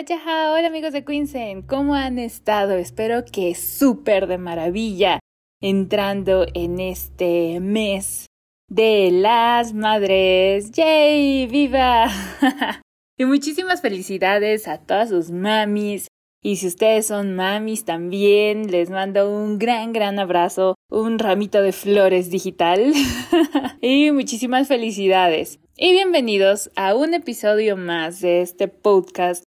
hola amigos de Queensen, ¿cómo han estado? Espero que súper de maravilla entrando en este mes de las madres. ¡Yay! ¡Viva! y muchísimas felicidades a todas sus mamis. Y si ustedes son mamis también, les mando un gran, gran abrazo, un ramito de flores digital. y muchísimas felicidades. Y bienvenidos a un episodio más de este podcast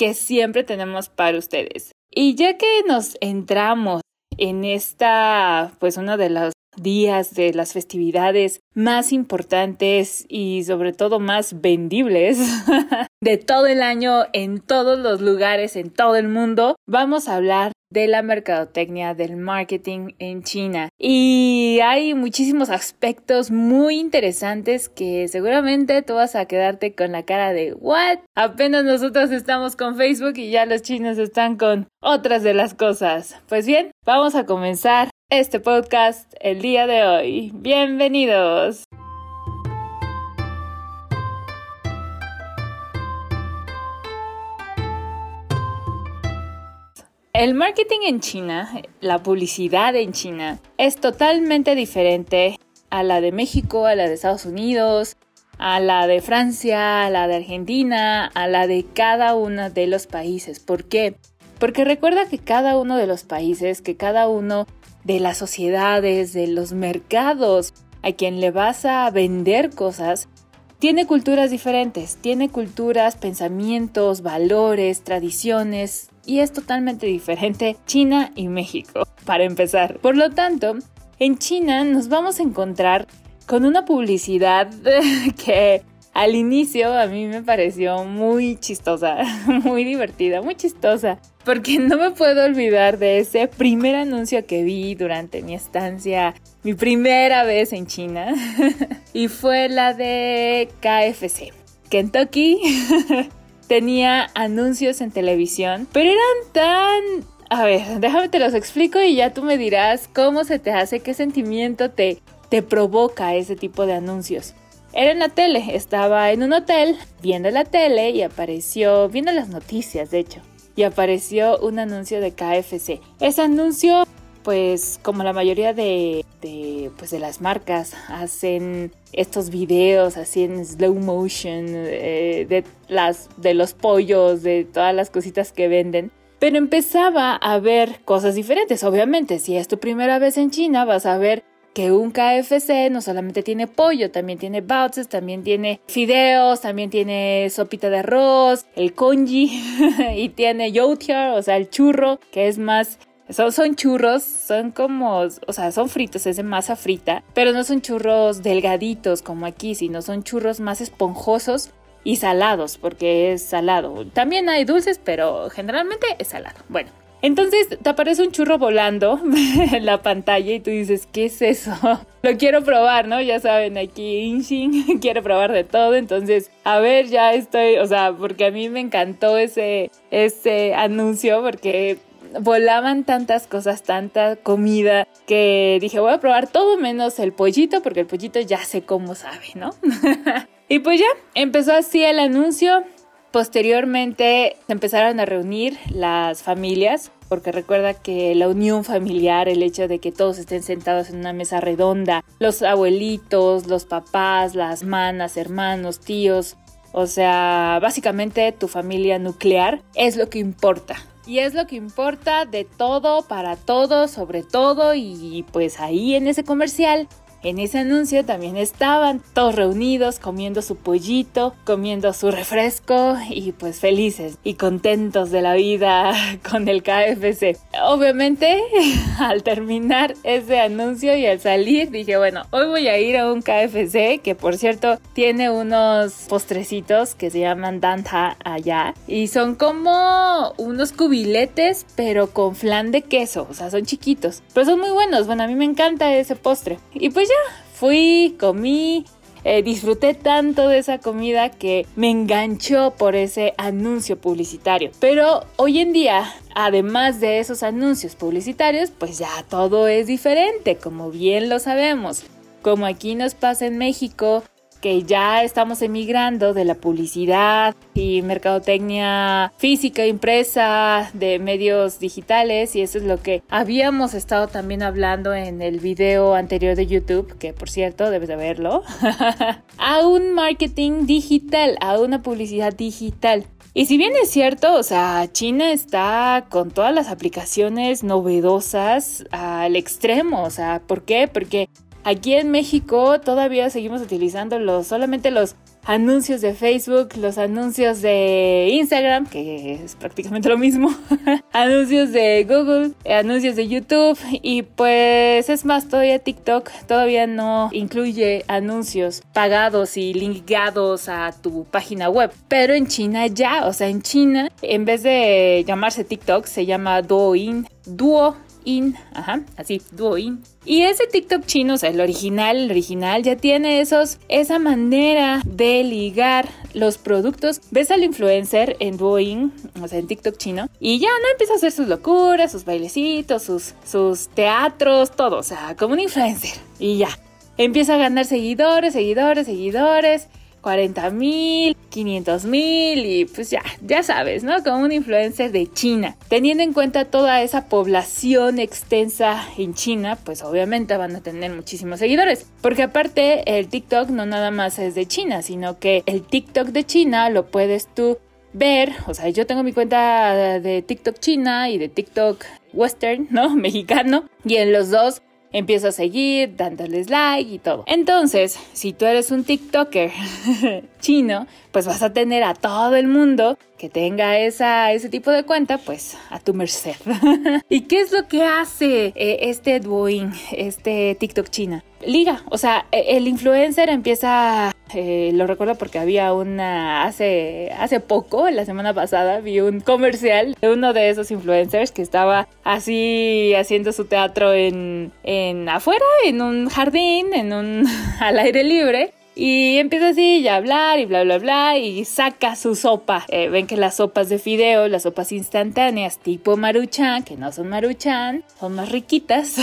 que siempre tenemos para ustedes. Y ya que nos entramos en esta, pues uno de los días de las festividades más importantes y sobre todo más vendibles de todo el año en todos los lugares, en todo el mundo, vamos a hablar de la mercadotecnia, del marketing en China. Y hay muchísimos aspectos muy interesantes que seguramente tú vas a quedarte con la cara de ¿what? Apenas nosotros estamos con Facebook y ya los chinos están con otras de las cosas. Pues bien, vamos a comenzar este podcast el día de hoy. Bienvenidos. El marketing en China, la publicidad en China, es totalmente diferente a la de México, a la de Estados Unidos, a la de Francia, a la de Argentina, a la de cada uno de los países. ¿Por qué? Porque recuerda que cada uno de los países, que cada uno de las sociedades, de los mercados a quien le vas a vender cosas, tiene culturas diferentes, tiene culturas, pensamientos, valores, tradiciones, y es totalmente diferente China y México, para empezar. Por lo tanto, en China nos vamos a encontrar con una publicidad que al inicio a mí me pareció muy chistosa, muy divertida, muy chistosa, porque no me puedo olvidar de ese primer anuncio que vi durante mi estancia, mi primera vez en China, y fue la de KFC. Kentucky tenía anuncios en televisión, pero eran tan... A ver, déjame te los explico y ya tú me dirás cómo se te hace, qué sentimiento te, te provoca ese tipo de anuncios. Era en la tele, estaba en un hotel viendo la tele y apareció, viendo las noticias de hecho, y apareció un anuncio de KFC. Ese anuncio pues como la mayoría de, pues de las marcas hacen estos videos así en slow motion eh, de, las, de los pollos, de todas las cositas que venden. Pero empezaba a ver cosas diferentes. Obviamente, si es tu primera vez en China, vas a ver que un KFC no solamente tiene pollo, también tiene baozi, también tiene fideos, también tiene sopita de arroz, el congee y tiene youtiao, o sea, el churro, que es más son, churros, son como, o sea, son fritos, es de masa frita, pero no son churros delgaditos como aquí, sino son churros más esponjosos y salados, porque es salado. También hay dulces, pero generalmente es salado. Bueno, entonces te aparece un churro volando en la pantalla y tú dices, ¿qué es eso? Lo quiero probar, ¿no? Ya saben, aquí Inshin quiere probar de todo, entonces, a ver, ya estoy, o sea, porque a mí me encantó ese, ese anuncio, porque volaban tantas cosas, tanta comida, que dije, voy a probar todo menos el pollito, porque el pollito ya sé cómo sabe, ¿no? y pues ya, empezó así el anuncio. Posteriormente empezaron a reunir las familias, porque recuerda que la unión familiar, el hecho de que todos estén sentados en una mesa redonda, los abuelitos, los papás, las manas, hermanos, tíos, o sea, básicamente tu familia nuclear es lo que importa. Y es lo que importa de todo, para todo, sobre todo. Y pues ahí en ese comercial en ese anuncio también estaban todos reunidos comiendo su pollito, comiendo su refresco y pues felices y contentos de la vida con el KFC. Obviamente al terminar ese anuncio y al salir dije bueno hoy voy a ir a un KFC que por cierto tiene unos postrecitos que se llaman Danta allá y son como unos cubiletes pero con flan de queso, o sea son chiquitos pero son muy buenos, bueno a mí me encanta ese postre y pues fui, comí, eh, disfruté tanto de esa comida que me enganchó por ese anuncio publicitario. Pero hoy en día, además de esos anuncios publicitarios, pues ya todo es diferente, como bien lo sabemos. Como aquí nos pasa en México que ya estamos emigrando de la publicidad y mercadotecnia física, impresa, de medios digitales y eso es lo que habíamos estado también hablando en el video anterior de YouTube, que por cierto debes de verlo, a un marketing digital, a una publicidad digital. Y si bien es cierto, o sea, China está con todas las aplicaciones novedosas al extremo, o sea, ¿por qué? Porque Aquí en México todavía seguimos utilizando los, solamente los anuncios de Facebook, los anuncios de Instagram, que es prácticamente lo mismo, anuncios de Google, anuncios de YouTube y pues es más, todavía TikTok todavía no incluye anuncios pagados y linkados a tu página web, pero en China ya, o sea, en China en vez de llamarse TikTok se llama Douyin, Duo In, ajá, así, In. Y ese TikTok chino, o sea, el original, el original, ya tiene esos, esa manera de ligar los productos. Ves al influencer en Douyin, o sea, en TikTok chino, y ya no empieza a hacer sus locuras, sus bailecitos, sus, sus teatros, todo, o sea, como un influencer. Y ya, empieza a ganar seguidores, seguidores, seguidores. 40 mil, 500 mil y pues ya, ya sabes, ¿no? Como un influencer de China. Teniendo en cuenta toda esa población extensa en China, pues obviamente van a tener muchísimos seguidores. Porque aparte el TikTok no nada más es de China, sino que el TikTok de China lo puedes tú ver, o sea, yo tengo mi cuenta de TikTok China y de TikTok Western, ¿no? Mexicano, y en los dos empiezo a seguir, dándoles like y todo. Entonces, si tú eres un TikToker chino, pues vas a tener a todo el mundo que tenga ese tipo de cuenta, pues a tu merced. ¿Y qué es lo que hace eh, este Douyin, este TikTok china? Liga, o sea, e, el influencer empieza, eh, lo recuerdo porque había una, hace, hace poco, la semana pasada, vi un comercial de uno de esos influencers que estaba así haciendo su teatro en, en afuera, en un jardín, en un, al aire libre. Y empieza así a hablar y bla, bla, bla, y saca su sopa. Eh, ven que las sopas de fideo, las sopas instantáneas tipo maruchan, que no son maruchan, son más riquitas,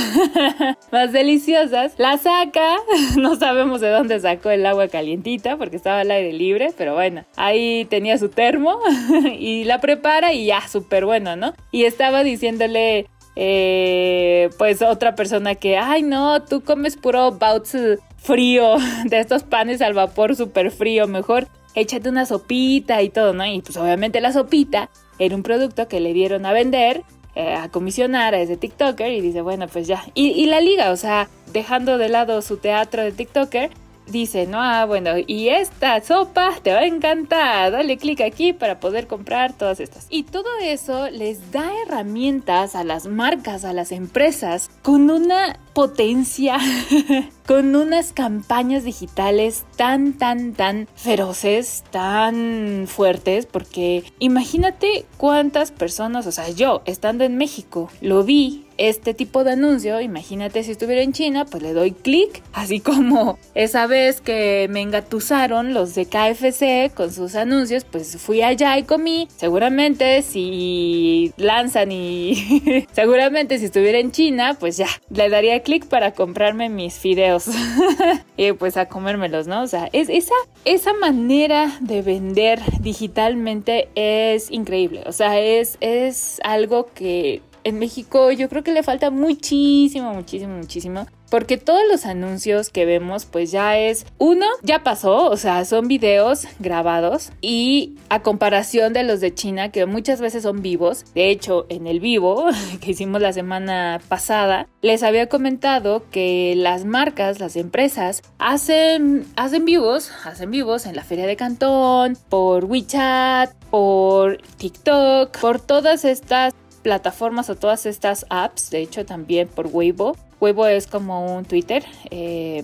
más deliciosas. La saca, no sabemos de dónde sacó el agua calientita porque estaba al aire libre, pero bueno, ahí tenía su termo y la prepara y ya, súper bueno, ¿no? Y estaba diciéndole eh, pues otra persona que, ay no, tú comes puro baozi frío, de estos panes al vapor súper frío, mejor échate una sopita y todo, ¿no? Y pues obviamente la sopita era un producto que le dieron a vender, eh, a comisionar a ese TikToker y dice, bueno, pues ya. Y, y la liga, o sea, dejando de lado su teatro de TikToker, dice, no, ah, bueno, y esta sopa te va a encantar, dale clic aquí para poder comprar todas estas. Y todo eso les da herramientas a las marcas, a las empresas, con una potencia, con unas campañas digitales tan, tan, tan feroces, tan fuertes, porque imagínate cuántas personas, o sea, yo estando en México, lo vi este tipo de anuncio, imagínate si estuviera en China, pues le doy clic, así como esa vez que me engatusaron los de KFC con sus anuncios, pues fui allá y comí, seguramente si lanzan y seguramente si estuviera en China, pues ya, le daría clic para comprarme mis fideos y pues a comérmelos, ¿no? O sea, es esa, esa manera de vender digitalmente es increíble, o sea, es, es algo que en México yo creo que le falta muchísimo, muchísimo, muchísimo porque todos los anuncios que vemos pues ya es uno ya pasó o sea son videos grabados y a comparación de los de China que muchas veces son vivos de hecho en el vivo que hicimos la semana pasada les había comentado que las marcas las empresas hacen hacen vivos hacen vivos en la feria de Cantón por WeChat por TikTok por todas estas plataformas o todas estas apps, de hecho también por Weibo. Weibo es como un Twitter eh,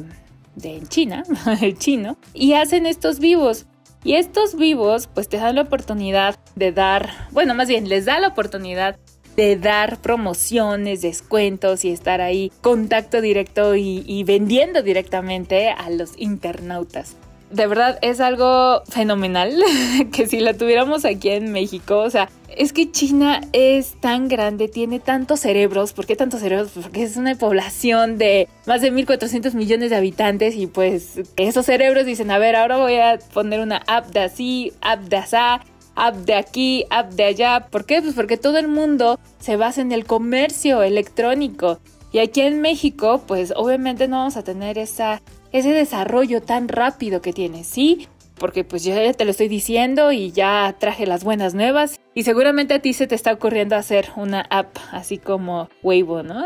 de China, chino, y hacen estos vivos. Y estos vivos pues te dan la oportunidad de dar, bueno, más bien les da la oportunidad de dar promociones, descuentos y estar ahí contacto directo y vendiendo directamente a los internautas. De verdad es algo fenomenal que si la tuviéramos aquí en México, o sea, es que China es tan grande, tiene tantos cerebros. ¿Por qué tantos cerebros? Pues porque es una población de más de 1.400 millones de habitantes y pues esos cerebros dicen, a ver, ahora voy a poner una app de así, app de asá, app de aquí, app de allá. ¿Por qué? Pues porque todo el mundo se basa en el comercio electrónico. Y aquí en México, pues obviamente no vamos a tener esa, ese desarrollo tan rápido que tiene. Sí, porque pues yo ya te lo estoy diciendo y ya traje las buenas nuevas y seguramente a ti se te está ocurriendo hacer una app así como Weibo, ¿no?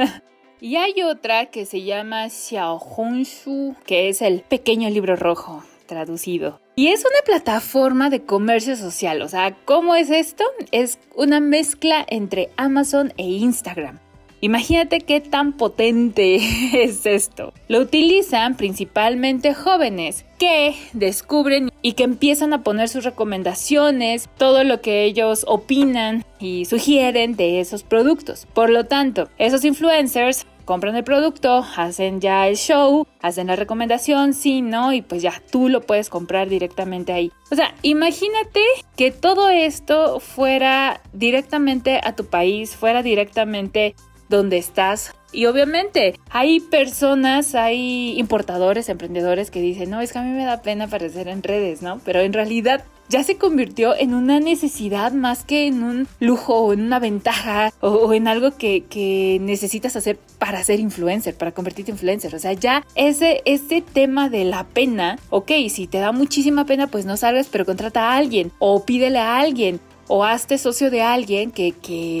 y hay otra que se llama Xiaohongshu, que es el pequeño libro rojo traducido. Y es una plataforma de comercio social, o sea, ¿cómo es esto? Es una mezcla entre Amazon e Instagram. Imagínate qué tan potente es esto. Lo utilizan principalmente jóvenes que descubren y que empiezan a poner sus recomendaciones, todo lo que ellos opinan y sugieren de esos productos. Por lo tanto, esos influencers compran el producto, hacen ya el show, hacen la recomendación, sí, no, y pues ya tú lo puedes comprar directamente ahí. O sea, imagínate que todo esto fuera directamente a tu país, fuera directamente donde estás. Y obviamente hay personas, hay importadores, emprendedores que dicen, no, es que a mí me da pena aparecer en redes, ¿no? Pero en realidad ya se convirtió en una necesidad más que en un lujo o en una ventaja o, en algo que, que, necesitas hacer para ser influencer, para convertirte en influencer. O sea, ya ese, ese tema de la pena, ok, si te da muchísima pena, pues no salgas, pero contrata a alguien o pídele a alguien o hazte socio de alguien que,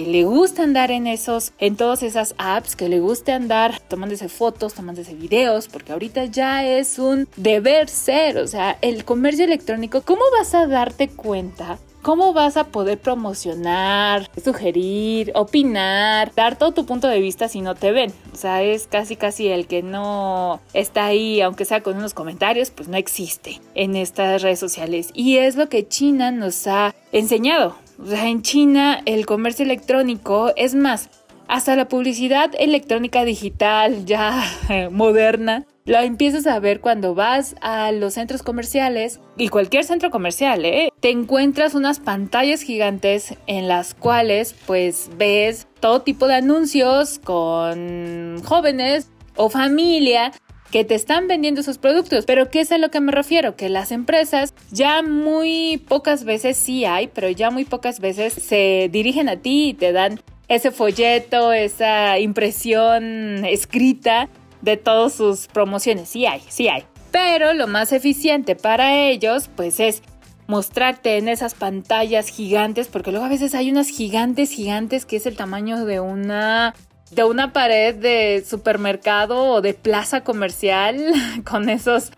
le gusta andar en esos, en todas esas apps, que le guste andar tomándose fotos, tomándose videos, porque ahorita ya es un deber ser, o sea, el comercio electrónico, ¿cómo vas a darte cuenta ¿Cómo vas a poder promocionar, sugerir, opinar, dar todo tu punto de vista si no te ven? O sea, es casi casi el que no está ahí, aunque sea con unos comentarios, pues no existe en estas redes sociales. Y es lo que China nos ha enseñado. O sea, en China el comercio electrónico es más, hasta la publicidad electrónica digital ya moderna lo empiezas a ver cuando vas a los centros comerciales y cualquier centro comercial, ¿eh? Te encuentras unas pantallas gigantes en las cuales pues ves todo tipo de anuncios con jóvenes o familia que te están vendiendo esos productos. Pero ¿qué es a lo que me refiero? Que las empresas ya muy pocas veces sí hay, pero ya muy pocas veces se dirigen a ti y te dan ese folleto, esa impresión escrita de todas sus promociones. Sí hay, sí hay. Pero lo más eficiente para ellos, pues es mostrarte en esas pantallas gigantes, porque luego a veces hay unas gigantes, gigantes, que es el tamaño de una de una pared de supermercado o de plaza comercial con esos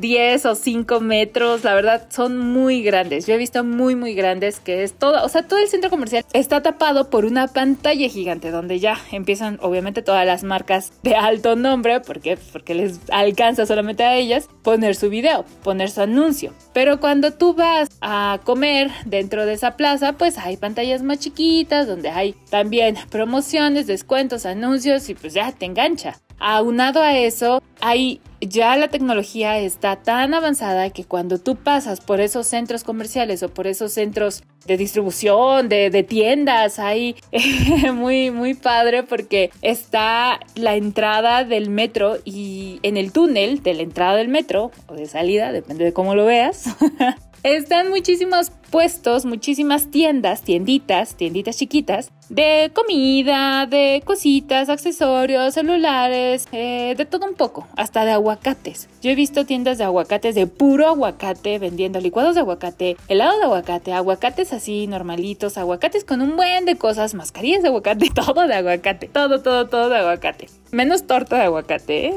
10 o 5 metros, la verdad son muy grandes. Yo he visto muy muy grandes que es todo, o sea, todo el centro comercial está tapado por una pantalla gigante donde ya empiezan obviamente todas las marcas de alto nombre, porque porque les alcanza solamente a ellas poner su video, poner su anuncio. Pero cuando tú vas a comer dentro de esa plaza, pues hay pantallas más chiquitas donde hay también promociones, descuentos, anuncios y pues ya te engancha. Aunado a eso, hay ya la tecnología está tan avanzada que cuando tú pasas por esos centros comerciales o por esos centros de distribución, de, tiendas, hay muy, muy padre porque está la entrada del metro y en el túnel de la entrada del metro o de salida, depende de cómo lo veas. Están muchísimos puestos, muchísimas tiendas, tienditas, tienditas chiquitas, de comida, de cositas, accesorios, celulares, eh, de todo un poco, hasta de aguacates. Yo he visto tiendas de aguacates de puro aguacate vendiendo licuados de aguacate, helado de aguacate, aguacates así normalitos, aguacates con un buen de cosas, mascarillas de aguacate, todo de aguacate, todo, todo, todo de aguacate. Menos torta de aguacate. ¿eh?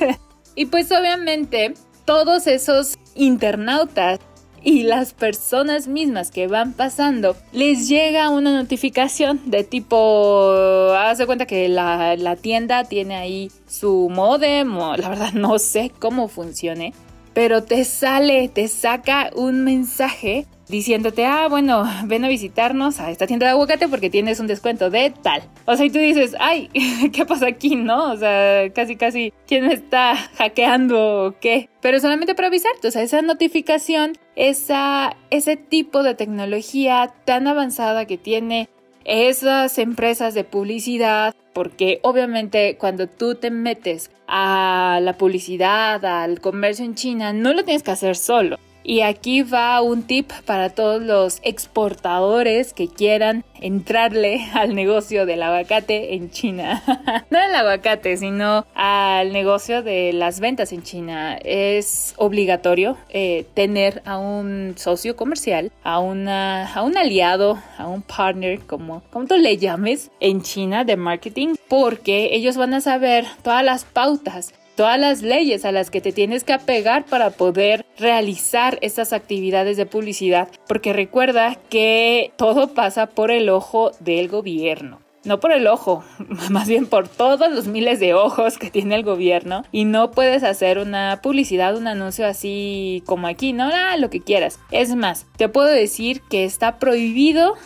y pues obviamente todos esos internautas y las personas mismas que van pasando les llega una notificación de tipo, hace cuenta que la, la tienda tiene ahí su modem o la verdad no sé cómo funcione, pero te sale, te saca un mensaje diciéndote, ah, bueno, ven a visitarnos a esta tienda de aguacate porque tienes un descuento de tal. O sea, y tú dices, ay, ¿qué pasa aquí, no? O sea, casi, casi, ¿quién me está hackeando o qué? Pero solamente para avisarte, o sea, esa notificación, esa, ese tipo de tecnología tan avanzada que tiene esas empresas de publicidad, porque obviamente cuando tú te metes a la publicidad, al comercio en China, no lo tienes que hacer solo. Y aquí va un tip para todos los exportadores que quieran entrarle al negocio del aguacate en China. no al aguacate, sino al negocio de las ventas en China. Es obligatorio eh, tener a un socio comercial, a, una, a un aliado, a un partner, como, como tú le llames, en China de marketing, porque ellos van a saber todas las pautas todas las leyes a las que te tienes que apegar para poder realizar estas actividades de publicidad, porque recuerda que todo pasa por el ojo del gobierno. No por el ojo, más bien por todos los miles de ojos que tiene el gobierno y no puedes hacer una publicidad, un anuncio así como aquí, no, ah, lo que quieras. Es más, te puedo decir que está prohibido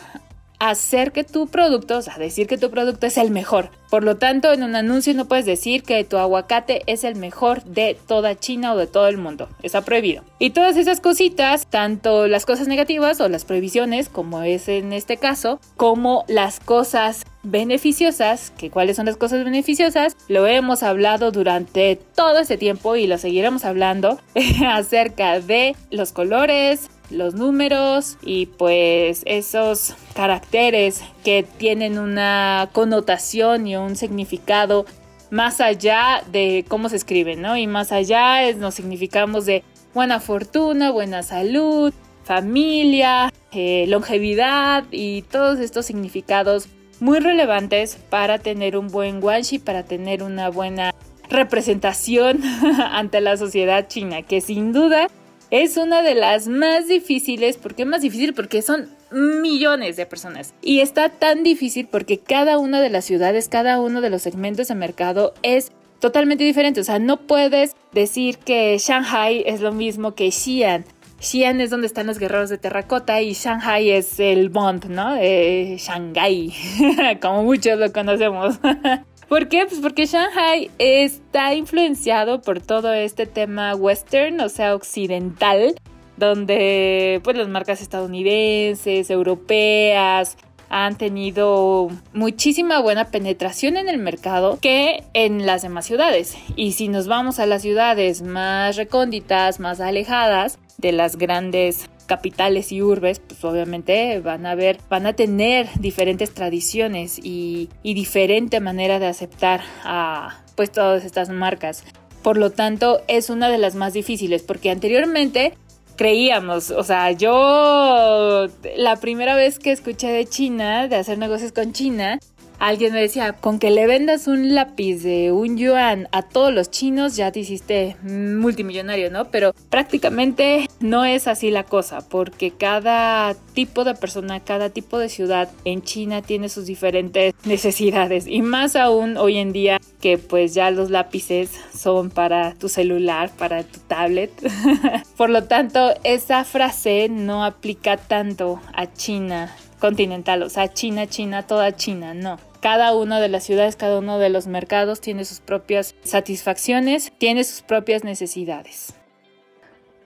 hacer que tu producto, o sea, decir que tu producto es el mejor. Por lo tanto, en un anuncio no puedes decir que tu aguacate es el mejor de toda China o de todo el mundo. Está prohibido. Y todas esas cositas, tanto las cosas negativas o las prohibiciones, como es en este caso, como las cosas beneficiosas, que cuáles son las cosas beneficiosas, lo hemos hablado durante todo este tiempo y lo seguiremos hablando acerca de los colores, los números y pues esos caracteres que tienen una connotación y un significado más allá de cómo se escriben, ¿no? Y más allá es, nos significamos de buena fortuna, buena salud, familia, eh, longevidad y todos estos significados muy relevantes para tener un buen guanxi, para tener una buena representación ante la sociedad china, que sin duda es una de las más difíciles. ¿Por qué más difícil? Porque son millones de personas. Y está tan difícil porque cada una de las ciudades, cada uno de los segmentos de mercado es totalmente diferente. O sea, no puedes decir que Shanghai es lo mismo que Xi'an. Xi'an es donde están los guerreros de terracota y Shanghai es el Bond, ¿no? Eh, Shanghai, como muchos lo conocemos. ¿Por qué? Pues porque Shanghai está influenciado por todo este tema western, o sea, occidental, donde pues las marcas estadounidenses, europeas, han tenido muchísima buena penetración en el mercado que en las demás ciudades. Y si nos vamos a las ciudades más recónditas, más alejadas de las grandes capitales y urbes, pues obviamente van a ver, van a tener diferentes tradiciones y, diferente manera de aceptar a pues todas estas marcas. Por lo tanto, es una de las más difíciles porque anteriormente creíamos, o sea, yo la primera vez que escuché de China, de hacer negocios con China, Alguien me decía, con que le vendas un lápiz de un yuan a todos los chinos ya te hiciste multimillonario, ¿no? Pero prácticamente no es así la cosa, porque cada tipo de persona, cada tipo de ciudad en China tiene sus diferentes necesidades y más aún hoy en día que pues ya los lápices son para tu celular, para tu tablet. Por lo tanto, esa frase no aplica tanto a China continental, o sea, China, China, toda China, no cada una de las ciudades, cada uno de los mercados tiene sus propias satisfacciones, tiene sus propias necesidades.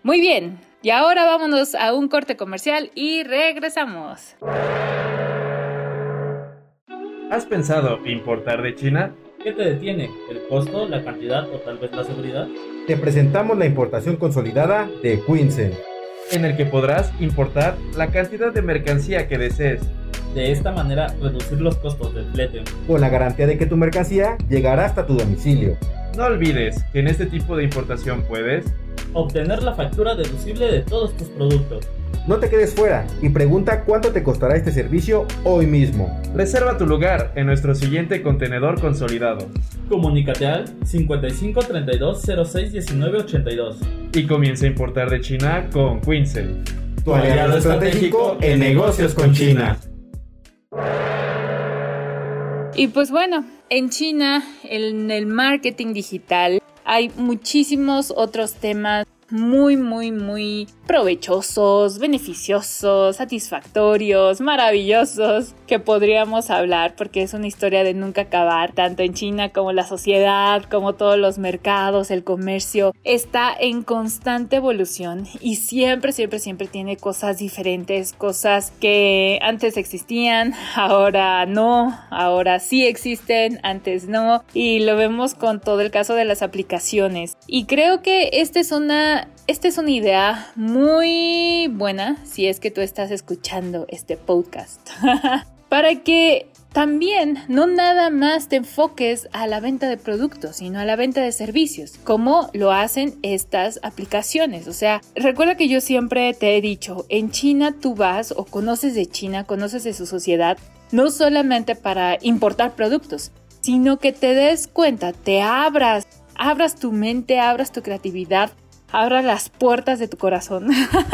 Muy bien, y ahora vámonos a un corte comercial y regresamos. ¿Has pensado importar de China? ¿Qué te detiene? ¿El costo, la cantidad o tal vez la seguridad? Te presentamos la importación consolidada de Quince, en el que podrás importar la cantidad de mercancía que desees de esta manera reducir los costos del flete. Con la garantía de que tu mercancía llegará hasta tu domicilio. No olvides que en este tipo de importación puedes obtener la factura deducible de todos tus productos. No te quedes fuera y pregunta cuánto te costará este servicio hoy mismo. Reserva tu lugar en nuestro siguiente contenedor consolidado. Comunícate al 55 32 06 19 82 y comienza a importar de China con Quincel. Tu aliado estratégico en negocios con China. Y pues bueno, en China, en el marketing digital, hay muchísimos otros temas muy, muy, muy provechosos, beneficiosos, satisfactorios, maravillosos que podríamos hablar porque es una historia de nunca acabar, tanto en China como la sociedad, como todos los mercados, el comercio, está en constante evolución y siempre, siempre, siempre tiene cosas diferentes, cosas que antes existían, ahora no, ahora sí existen, antes no, y lo vemos con todo el caso de las aplicaciones. Y creo que esta es una, esta es una idea muy buena si es que tú estás escuchando este podcast. Para que también no nada más te enfoques a la venta de productos, sino a la venta de servicios, como lo hacen estas aplicaciones. O sea, recuerda que yo siempre te he dicho, en China tú vas o conoces de China, conoces de su sociedad, no solamente para importar productos, sino que te des cuenta, te abras, abras tu mente, abras tu creatividad, abras las puertas de tu corazón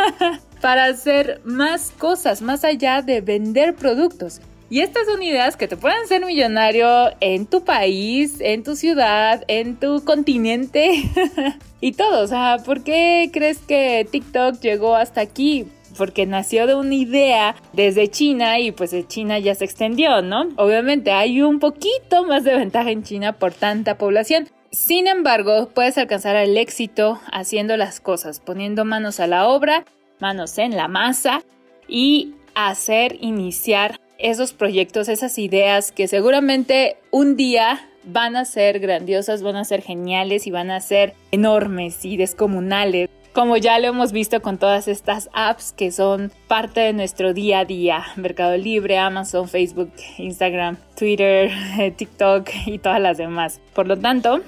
para hacer más cosas, más allá de vender productos. Y estas son ideas que te pueden hacer millonario en tu país, en tu ciudad, en tu continente y todo. O sea, ¿por qué crees que TikTok llegó hasta aquí? porque nació de una idea desde China y pues de China ya se extendió, ¿no? Obviamente hay un poquito más de ventaja en China por tanta población. Sin embargo, puedes alcanzar el éxito haciendo las cosas, poniendo manos a la obra, manos en la masa y hacer iniciar esos proyectos, esas ideas que seguramente un día van a ser grandiosas, van a ser geniales y van a ser enormes y descomunales como ya lo hemos visto con todas estas apps que son parte de nuestro día a día. Mercado Libre, Amazon, Facebook, Instagram, Twitter, TikTok y todas las demás. Por lo tanto,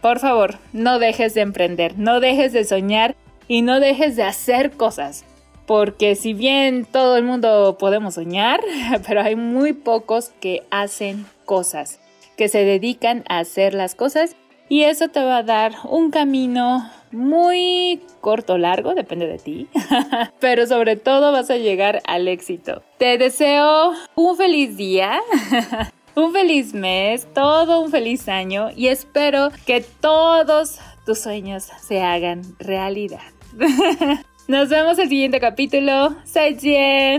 por favor, no dejes de emprender, no dejes de soñar y no dejes de hacer cosas. Porque si bien todo el mundo podemos soñar, pero hay muy pocos que hacen cosas, que se dedican a hacer las cosas y eso te va a dar un camino muy corto o largo, depende de ti, pero sobre todo vas a llegar al éxito. Te deseo un feliz día. un feliz mes, todo un feliz año y espero que todos tus sueños se hagan realidad. Nos vemos el siguiente capítulo.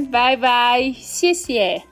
Bye bye. 谢谢.